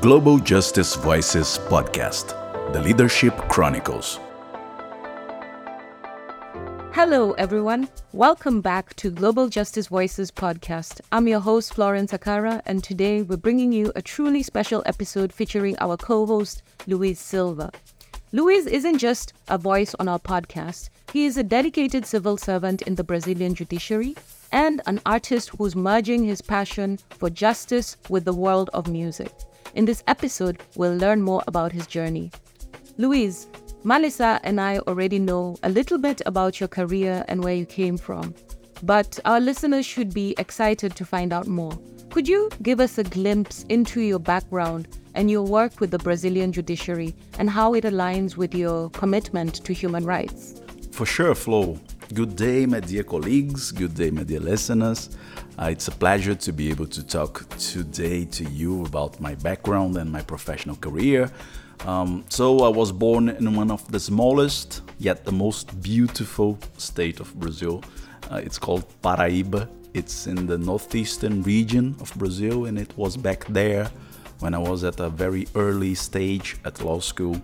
Global Justice Voices podcast, The Leadership Chronicles. Hello, everyone. Welcome back to Global Justice Voices podcast. I'm your host, Florence Akara, and today we're bringing you a truly special episode featuring our co host, Luiz Silva. Luiz isn't just a voice on our podcast, he is a dedicated civil servant in the Brazilian judiciary and an artist who's merging his passion for justice with the world of music. In this episode, we'll learn more about his journey. Luiz, Malisa and I already know a little bit about your career and where you came from, but our listeners should be excited to find out more. Could you give us a glimpse into your background and your work with the Brazilian judiciary and how it aligns with your commitment to human rights? For sure, Flo. Good day, my dear colleagues. Good day, my dear listeners. Uh, it's a pleasure to be able to talk today to you about my background and my professional career. Um, so, I was born in one of the smallest yet the most beautiful state of Brazil. Uh, it's called Paraíba. It's in the northeastern region of Brazil, and it was back there when I was at a very early stage at law school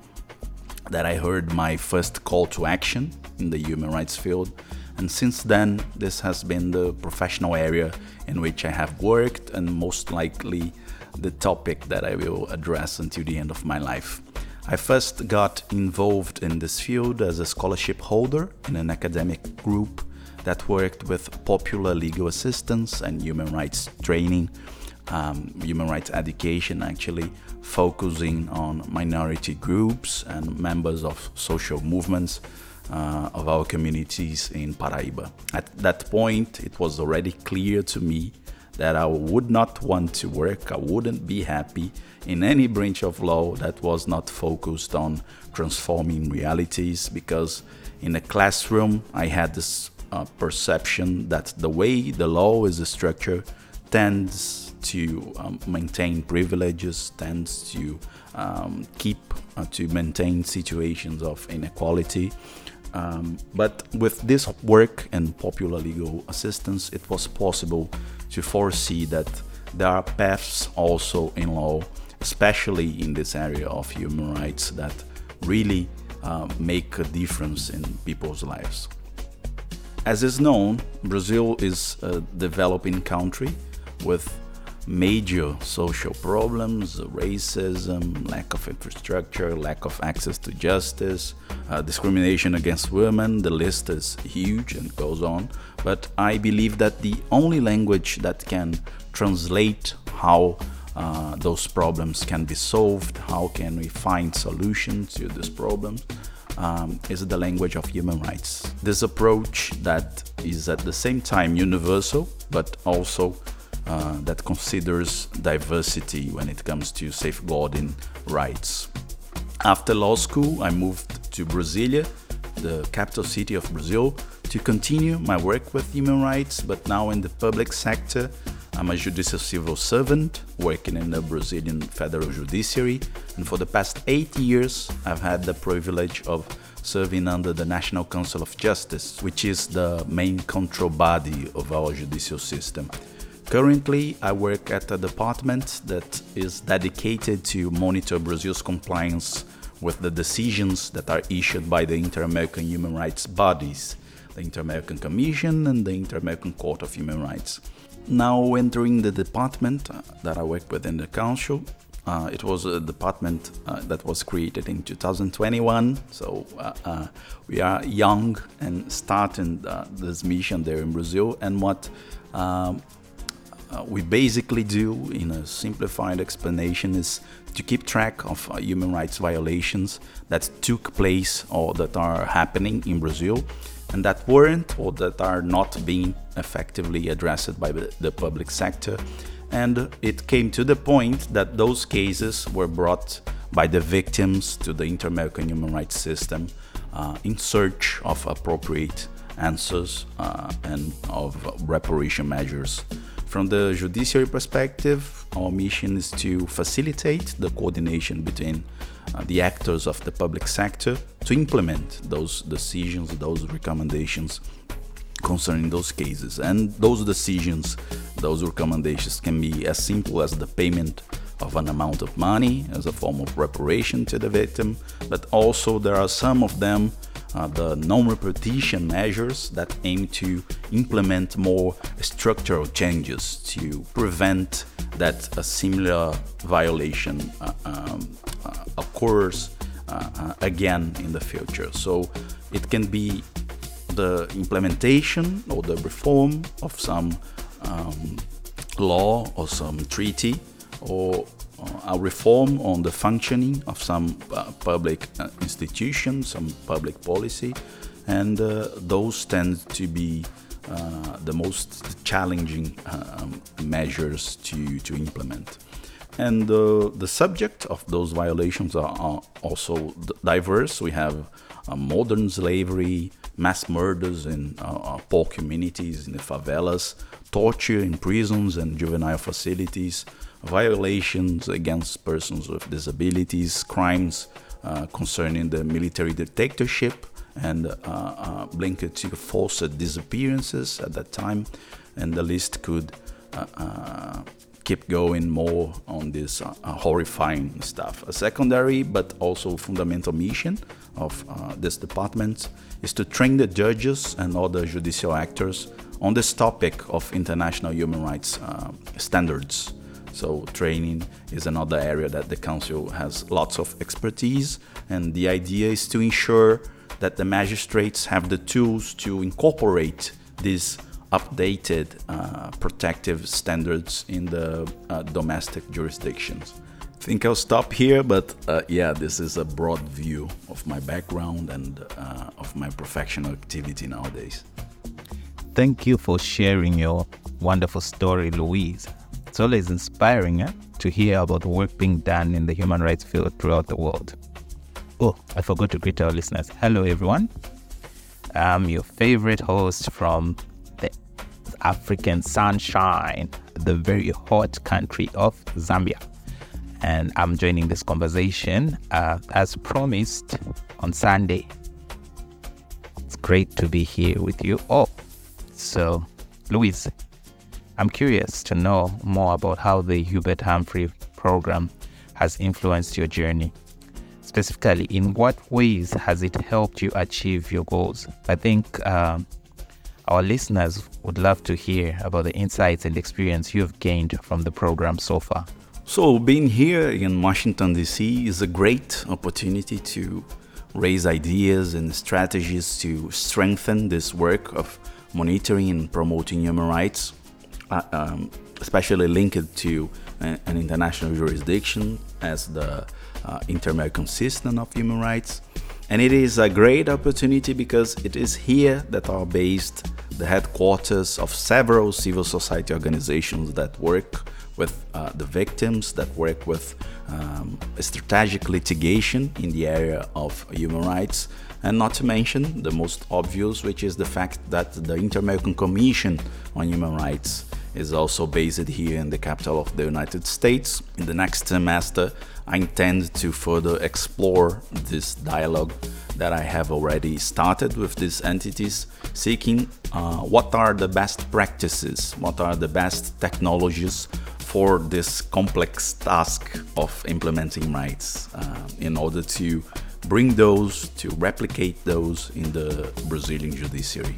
that I heard my first call to action in the human rights field. And since then, this has been the professional area in which I have worked, and most likely the topic that I will address until the end of my life. I first got involved in this field as a scholarship holder in an academic group that worked with popular legal assistance and human rights training um, human rights education, actually focusing on minority groups and members of social movements uh, of our communities in Paraíba. At that point, it was already clear to me that I would not want to work, I wouldn't be happy in any branch of law that was not focused on transforming realities because in the classroom I had this uh, perception that the way the law is structured tends to um, maintain privileges, tends to um, keep, uh, to maintain situations of inequality. Um, but with this work and popular legal assistance, it was possible to foresee that there are paths also in law, especially in this area of human rights, that really uh, make a difference in people's lives. As is known, Brazil is a developing country with major social problems racism, lack of infrastructure, lack of access to justice, uh, discrimination against women. The list is huge and goes on. But I believe that the only language that can translate how uh, those problems can be solved, how can we find solutions to these problems, um, is the language of human rights. This approach that is at the same time universal but also uh, that considers diversity when it comes to safeguarding rights. After law school, I moved to Brasilia, the capital city of Brazil, to continue my work with human rights, but now in the public sector. I'm a judicial civil servant working in the Brazilian federal judiciary, and for the past eight years, I've had the privilege of serving under the National Council of Justice, which is the main control body of our judicial system. Currently, I work at a department that is dedicated to monitor Brazil's compliance with the decisions that are issued by the Inter American human rights bodies, the Inter American Commission and the Inter American Court of Human Rights. Now, entering the department that I work within the Council, uh, it was a department uh, that was created in 2021, so uh, uh, we are young and starting uh, this mission there in Brazil. And what um, we basically do, in a simplified explanation, is to keep track of uh, human rights violations that took place or that are happening in Brazil and that weren't or that are not being effectively addressed by the, the public sector. And it came to the point that those cases were brought by the victims to the Inter American human rights system uh, in search of appropriate answers uh, and of reparation measures. From the judiciary perspective, our mission is to facilitate the coordination between uh, the actors of the public sector to implement those decisions, those recommendations concerning those cases. And those decisions, those recommendations can be as simple as the payment of an amount of money as a form of reparation to the victim, but also there are some of them uh, the non-repetition measures that aim to implement more structural changes to prevent that a similar violation uh, um, uh, occurs uh, again in the future. So it can be the implementation or the reform of some um, law or some treaty or a reform on the functioning of some uh, public uh, institutions, some public policy, and uh, those tend to be uh, the most challenging um, measures to, to implement. And the subject of those violations are, are also diverse. We have modern slavery, mass murders in poor communities, in the favelas, torture in prisons and juvenile facilities, violations against persons with disabilities, crimes uh, concerning the military dictatorship, and uh, uh, linked to forced disappearances at that time. And the list could uh, uh, keep going more on this uh, horrifying stuff. A secondary but also fundamental mission of this department is to train the judges and other judicial actors on this topic of international human rights standards. So training is another area that the council has lots of expertise, and the idea is to ensure that the magistrates have the tools to incorporate these updated uh, protective standards in the uh, domestic jurisdictions. I think I'll stop here, but uh, yeah, this is a broad view of my background and uh, of my professional activity nowadays. Thank you for sharing your wonderful story, Luiz. It's always inspiring eh, to hear about the work being done in the human rights field throughout the world. Oh, I forgot to greet our listeners. Hello, everyone. I'm your favorite host from the African sunshine, the very hot country of Zambia. And I'm joining this conversation uh, as promised on Sunday. It's great to be here with you all. So, Luiz, I'm curious to know more about how the Hubert Humphrey program has influenced your journey. Specifically, in what ways has it helped you achieve your goals? I think um, our listeners would love to hear about the insights and experience you've gained from the program so far. So, being here in Washington, D.C. is a great opportunity to raise ideas and strategies to strengthen this work of monitoring and promoting human rights um, especially linked to an international jurisdiction as the uh, Inter-American System of Human Rights. And it is a great opportunity because it is here that are based the headquarters of several civil society organizations that work with uh, the victims, that work with um, strategic litigation in the area of human rights, and not to mention the most obvious, which is the fact that the Inter American Commission on Human Rights is also based here in the capital of the United States. In the next semester, I intend to further explore this dialogue that I have already started with these entities, seeking uh, what are the best practices, what are the best technologies for this complex task of implementing rights uh, in order to bring those, to replicate those in the Brazilian judiciary.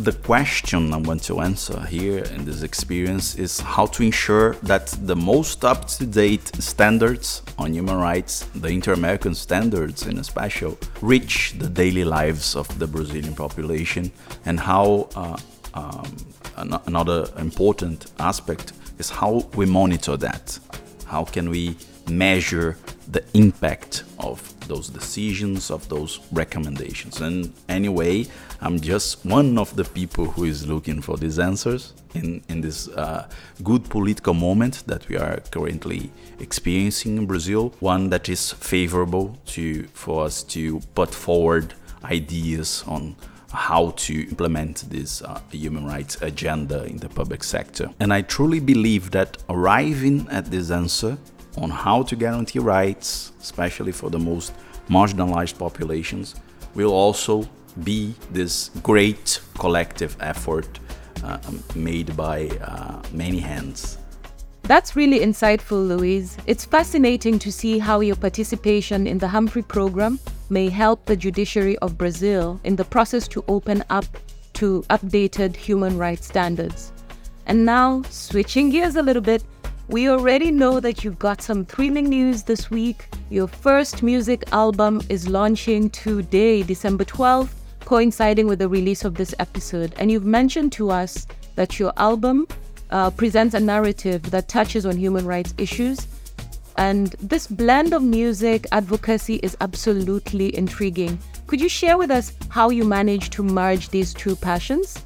The question I want to answer here in this experience is how to ensure that the most up to date standards on human rights, the inter American standards in especial, reach the daily lives of the Brazilian population, and how uh, um, another important aspect is how we monitor that. How can we measure the impact of those decisions, of those recommendations. And anyway, I'm just one of the people who is looking for these answers in, in this uh, good political moment that we are currently experiencing in Brazil, one that is favorable to for us to put forward ideas on how to implement this uh, human rights agenda in the public sector. And I truly believe that arriving at this answer on how to guarantee rights, especially for the most marginalized populations, will also be this great collective effort uh, made by uh, many hands. That's really insightful, Luiz. It's fascinating to see how your participation in the Humphrey program may help the judiciary of Brazil in the process to open up to updated human rights standards. And now, switching gears a little bit, we already know that you've got some thrilling news this week. Your first music album is launching today, December 12th, coinciding with the release of this episode. And you've mentioned to us that your album uh, presents a narrative that touches on human rights issues. And this blend of music advocacy is absolutely intriguing. Could you share with us how you managed to merge these two passions?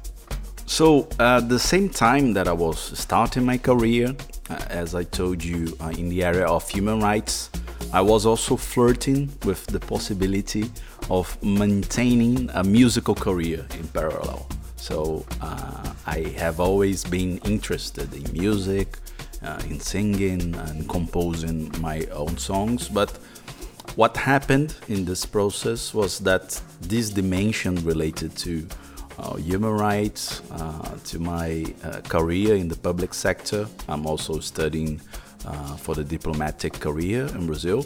So, at the same time that I was starting my career, as I told you, uh, in the area of human rights, I was also flirting with the possibility of maintaining a musical career in parallel. So uh, I have always been interested in music, uh, in singing and composing my own songs. But what happened in this process was that this dimension related to uh, human rights, uh, to my uh, career in the public sector, I'm also studying uh, for the diplomatic career in Brazil.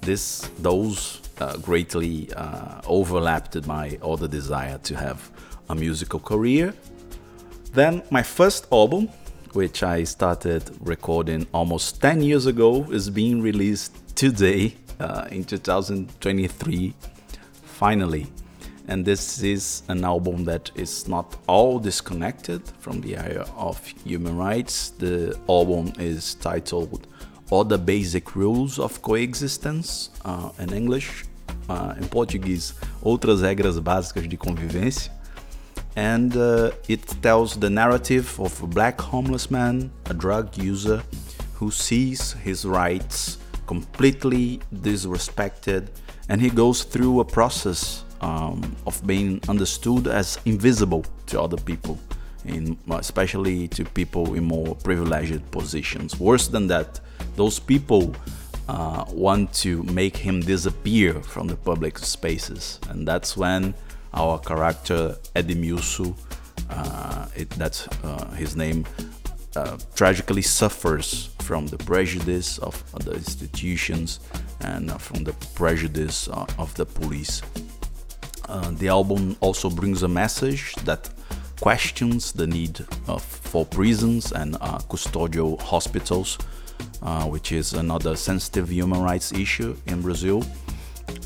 This, those greatly overlapped my other desire to have a musical career. Then my first album, which I started recording almost 10 years ago, is being released today uh, in 2023, finally. And this is an album that is not all disconnected from the area of human rights. The album is titled All the Basic Rules of Coexistence uh, in English, uh, em português, Outras Regras Básicas de Convivência and uh, it tells the narrative of a black homeless man, a drug user, who sees his rights completely disrespected, and he goes through a process um, of being understood as invisible to other people, in, especially to people in more privileged positions. Worse than that, those people uh, want to make him disappear from the public spaces, and that's when our character Edmilson, uh, it, that's uh, his name, uh, tragically suffers from the prejudice of the institutions and from the prejudice uh, of the police. Uh, the album also brings a message that questions the need of, for prisons and uh, custodial hospitals, which is another sensitive human rights issue in Brazil.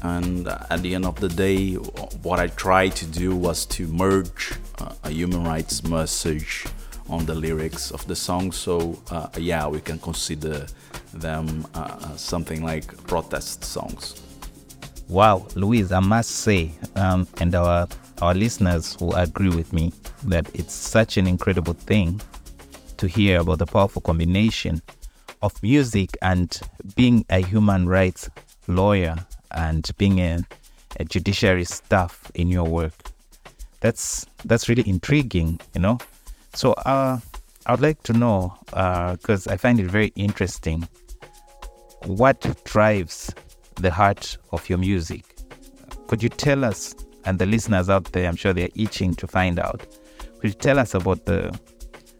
And at the end of the day what i tried to do was to merge uh, a human rights message on the lyrics of the song. So uh, yeah we can consider them uh, uh something like protest songs wow luiz i must say um, and our our listeners will agree with me that it's such an incredible thing to hear about the powerful combination of music and being a human rights lawyer and being a, a judiciary staff in your work. That's that's really intriguing, you know. So uh, I would like to know because uh, I find it very interesting. What drives the heart of your music? Could you tell us and the listeners out there? I'm sure they're itching to find out. Could you tell us about the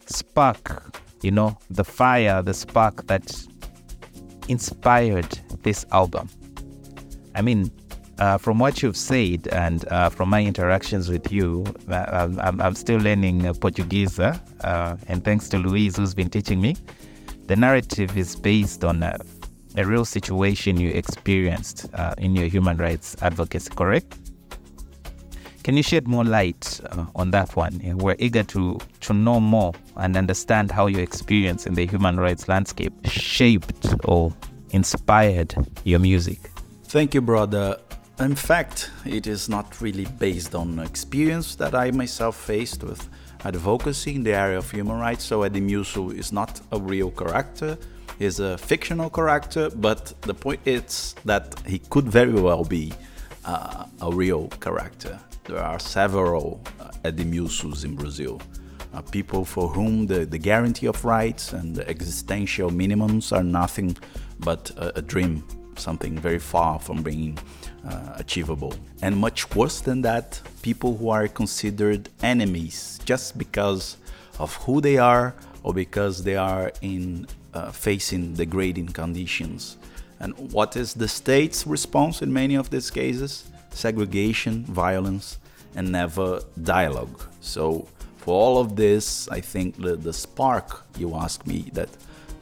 spark? You know, the fire, the spark that inspired this album. I mean, uh, from what you've said and uh, from my interactions with you, uh, I'm, I'm still learning uh, Portuguese, uh, and thanks to Luiz who's been teaching me. The narrative is based on a, real situation you experienced uh, in your human rights advocacy, correct? Can you shed more light on that one? We're eager to, to know more and understand how your experience in the human rights landscape shaped or inspired your music. Thank you, brother. In fact, it is not really based on experience that I myself faced with advocacy in the area of human rights. So Edmilson is not a real character, he's a fictional character, but the point is that he could very well be uh, a real character. There are several uh, in Brazil. Uh, people for whom the, the guarantee of rights and the existential minimums are nothing but a, a dream something very far from being uh, achievable. And much worse than that, people who are considered enemies just because of who they are or because they are in uh, facing degrading conditions. And what is the state's response in many of these cases? Segregation, violence, and never dialogue. So, for all of this, I think the, the spark you ask me that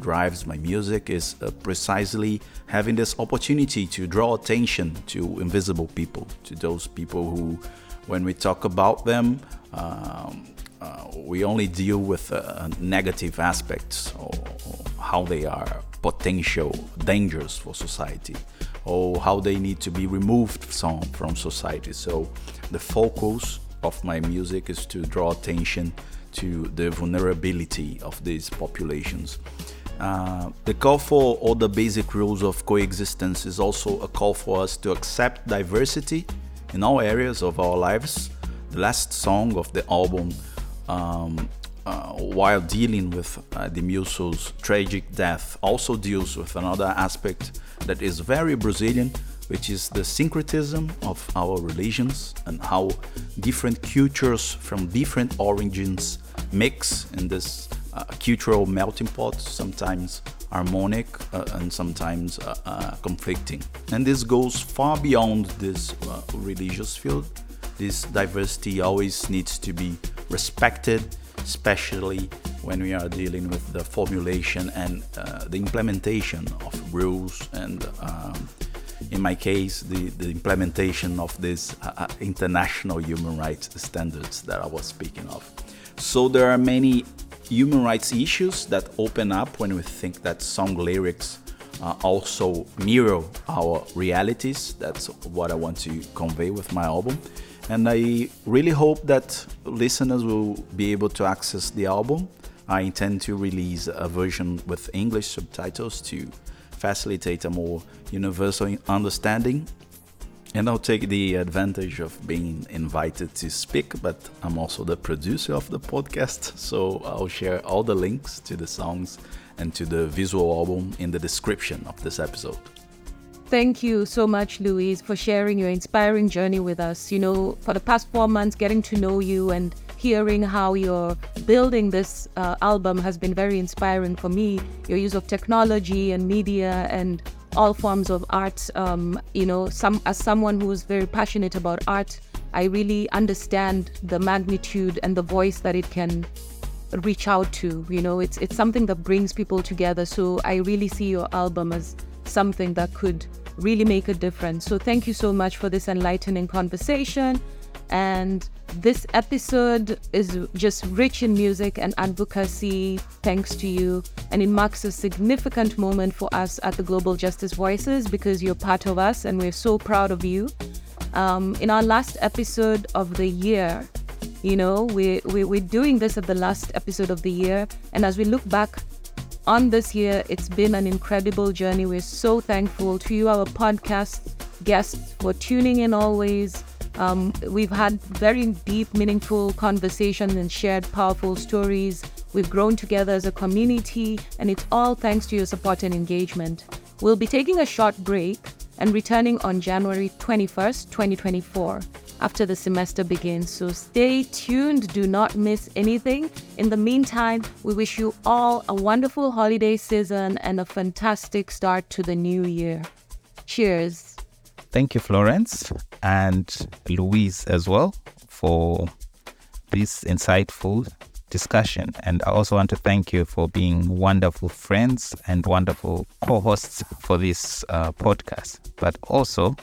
drives my music is uh, precisely having this opportunity to draw attention to invisible people, to those people who, when we talk about them, um, uh, we only deal with uh, negative aspects or, or, how they are potential dangers for society or how they need to be removed from, from society. So the focus of my music is to draw attention to the vulnerability of these populations. Uh, the call for all the basic rules of coexistence is also a call for us to accept diversity in all areas of our lives. The last song of the album, um, uh, while dealing with uh, Edmilson's tragic death, also deals with another aspect that is very Brazilian, which is the syncretism of our religions and how different cultures from different origins mix in this uh, cultural melting pot, sometimes harmonic uh, and sometimes uh, conflicting. And this goes far beyond this religious field. This diversity always needs to be respected, especially when we are dealing with the formulation and uh, the implementation of rules and um, in my case, the, the implementation of these uh, international human rights standards that I was speaking of. So there are many human rights issues that open up when we think that song lyrics uh, also mirror our realities. That's what I want to convey with my album. And I really hope that listeners will be able to access the album. I intend to release a version with English subtitles to facilitate a more universal understanding and I'll take the advantage of being invited to speak, but I'm also the producer of the podcast, so I'll share all the links to the songs and to the visual album in the description of this episode. Thank you so much, Luiz, for sharing your inspiring journey with us. You know, for the past four months, getting to know you and hearing how you're building this uh, album has been very inspiring for me. Your use of technology and media and all forms of art. Um, you know, some as someone who's very passionate about art, I really understand the magnitude and the voice that it can reach out to. You know, it's it's something that brings people together. So I really see your album as something that could really make a difference. So thank you so much for this enlightening conversation. And this episode is just rich in music and advocacy, thanks to you. And it marks a significant moment for us at the Global Justice Voices because you're part of us and we're so proud of you. Um, in our last episode of the year, you know, we, we, we're doing this at the last episode of the year. And as we look back on this year, it's been an incredible journey. We're so thankful to you, our podcast guests, for tuning in always um, we've had very deep, meaningful conversations and shared powerful stories. We've grown together as a community, and it's all thanks to your support and engagement. We'll be taking a short break and returning on January 21st, 2024, after the semester begins. So stay tuned, do not miss anything. In the meantime, we wish you all a wonderful holiday season and a fantastic start to the new year. Cheers. Thank you, Florence, and Luiz as well for this insightful discussion. And I also want to thank you for being wonderful friends and wonderful co hosts for this uh, podcast. But also,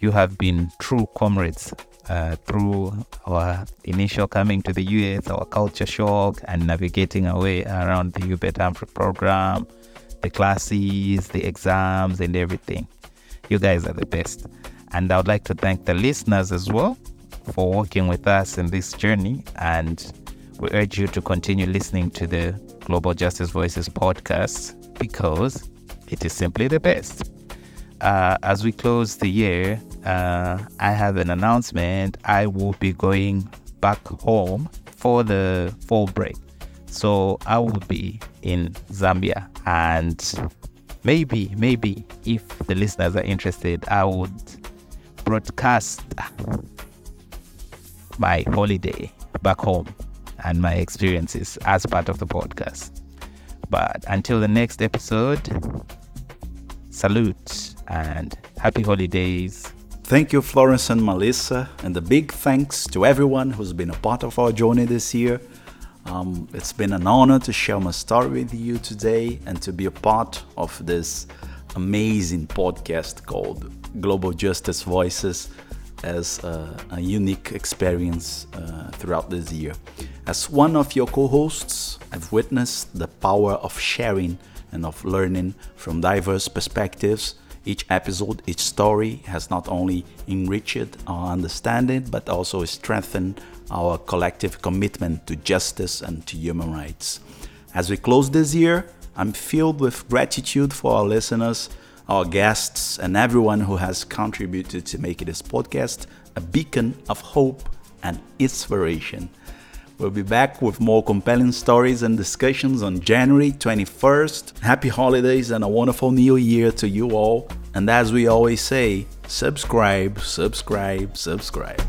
you have been true comrades uh, through our initial coming to the US, our culture shock, and navigating our way around the Hubert Humphrey program, the classes, the exams, and everything. You guys are the best. And I would like to thank the listeners as well for working with us in this journey. And we urge you to continue listening to the Global Justice Voices podcast because it is simply the best. Uh, as we close the year, uh, I have an announcement. I will be going back home for the fall break. So I will be in Zambia and maybe, maybe if the listeners are interested, I would broadcast my holiday back home and my experiences as part of the podcast. But until the next episode, salute and happy holidays. Thank you, Florence and Melissa, and a big thanks to everyone who's been a part of our journey this year. Um, it's been an honor to share my story with you today and to be a part of this amazing podcast called Global Justice Voices as a, a unique experience uh, throughout this year. As one of your co hosts, I've witnessed the power of sharing and of learning from diverse perspectives. Each episode, each story has not only enriched our understanding but also strengthened our collective commitment to justice and to human rights. As we close this year, I'm filled with gratitude for our listeners, our guests, and everyone who has contributed to make this podcast a beacon of hope and inspiration. We'll be back with more compelling stories and discussions on January 21st. Happy holidays and a wonderful new year to you all. And as we always say, subscribe, subscribe, subscribe.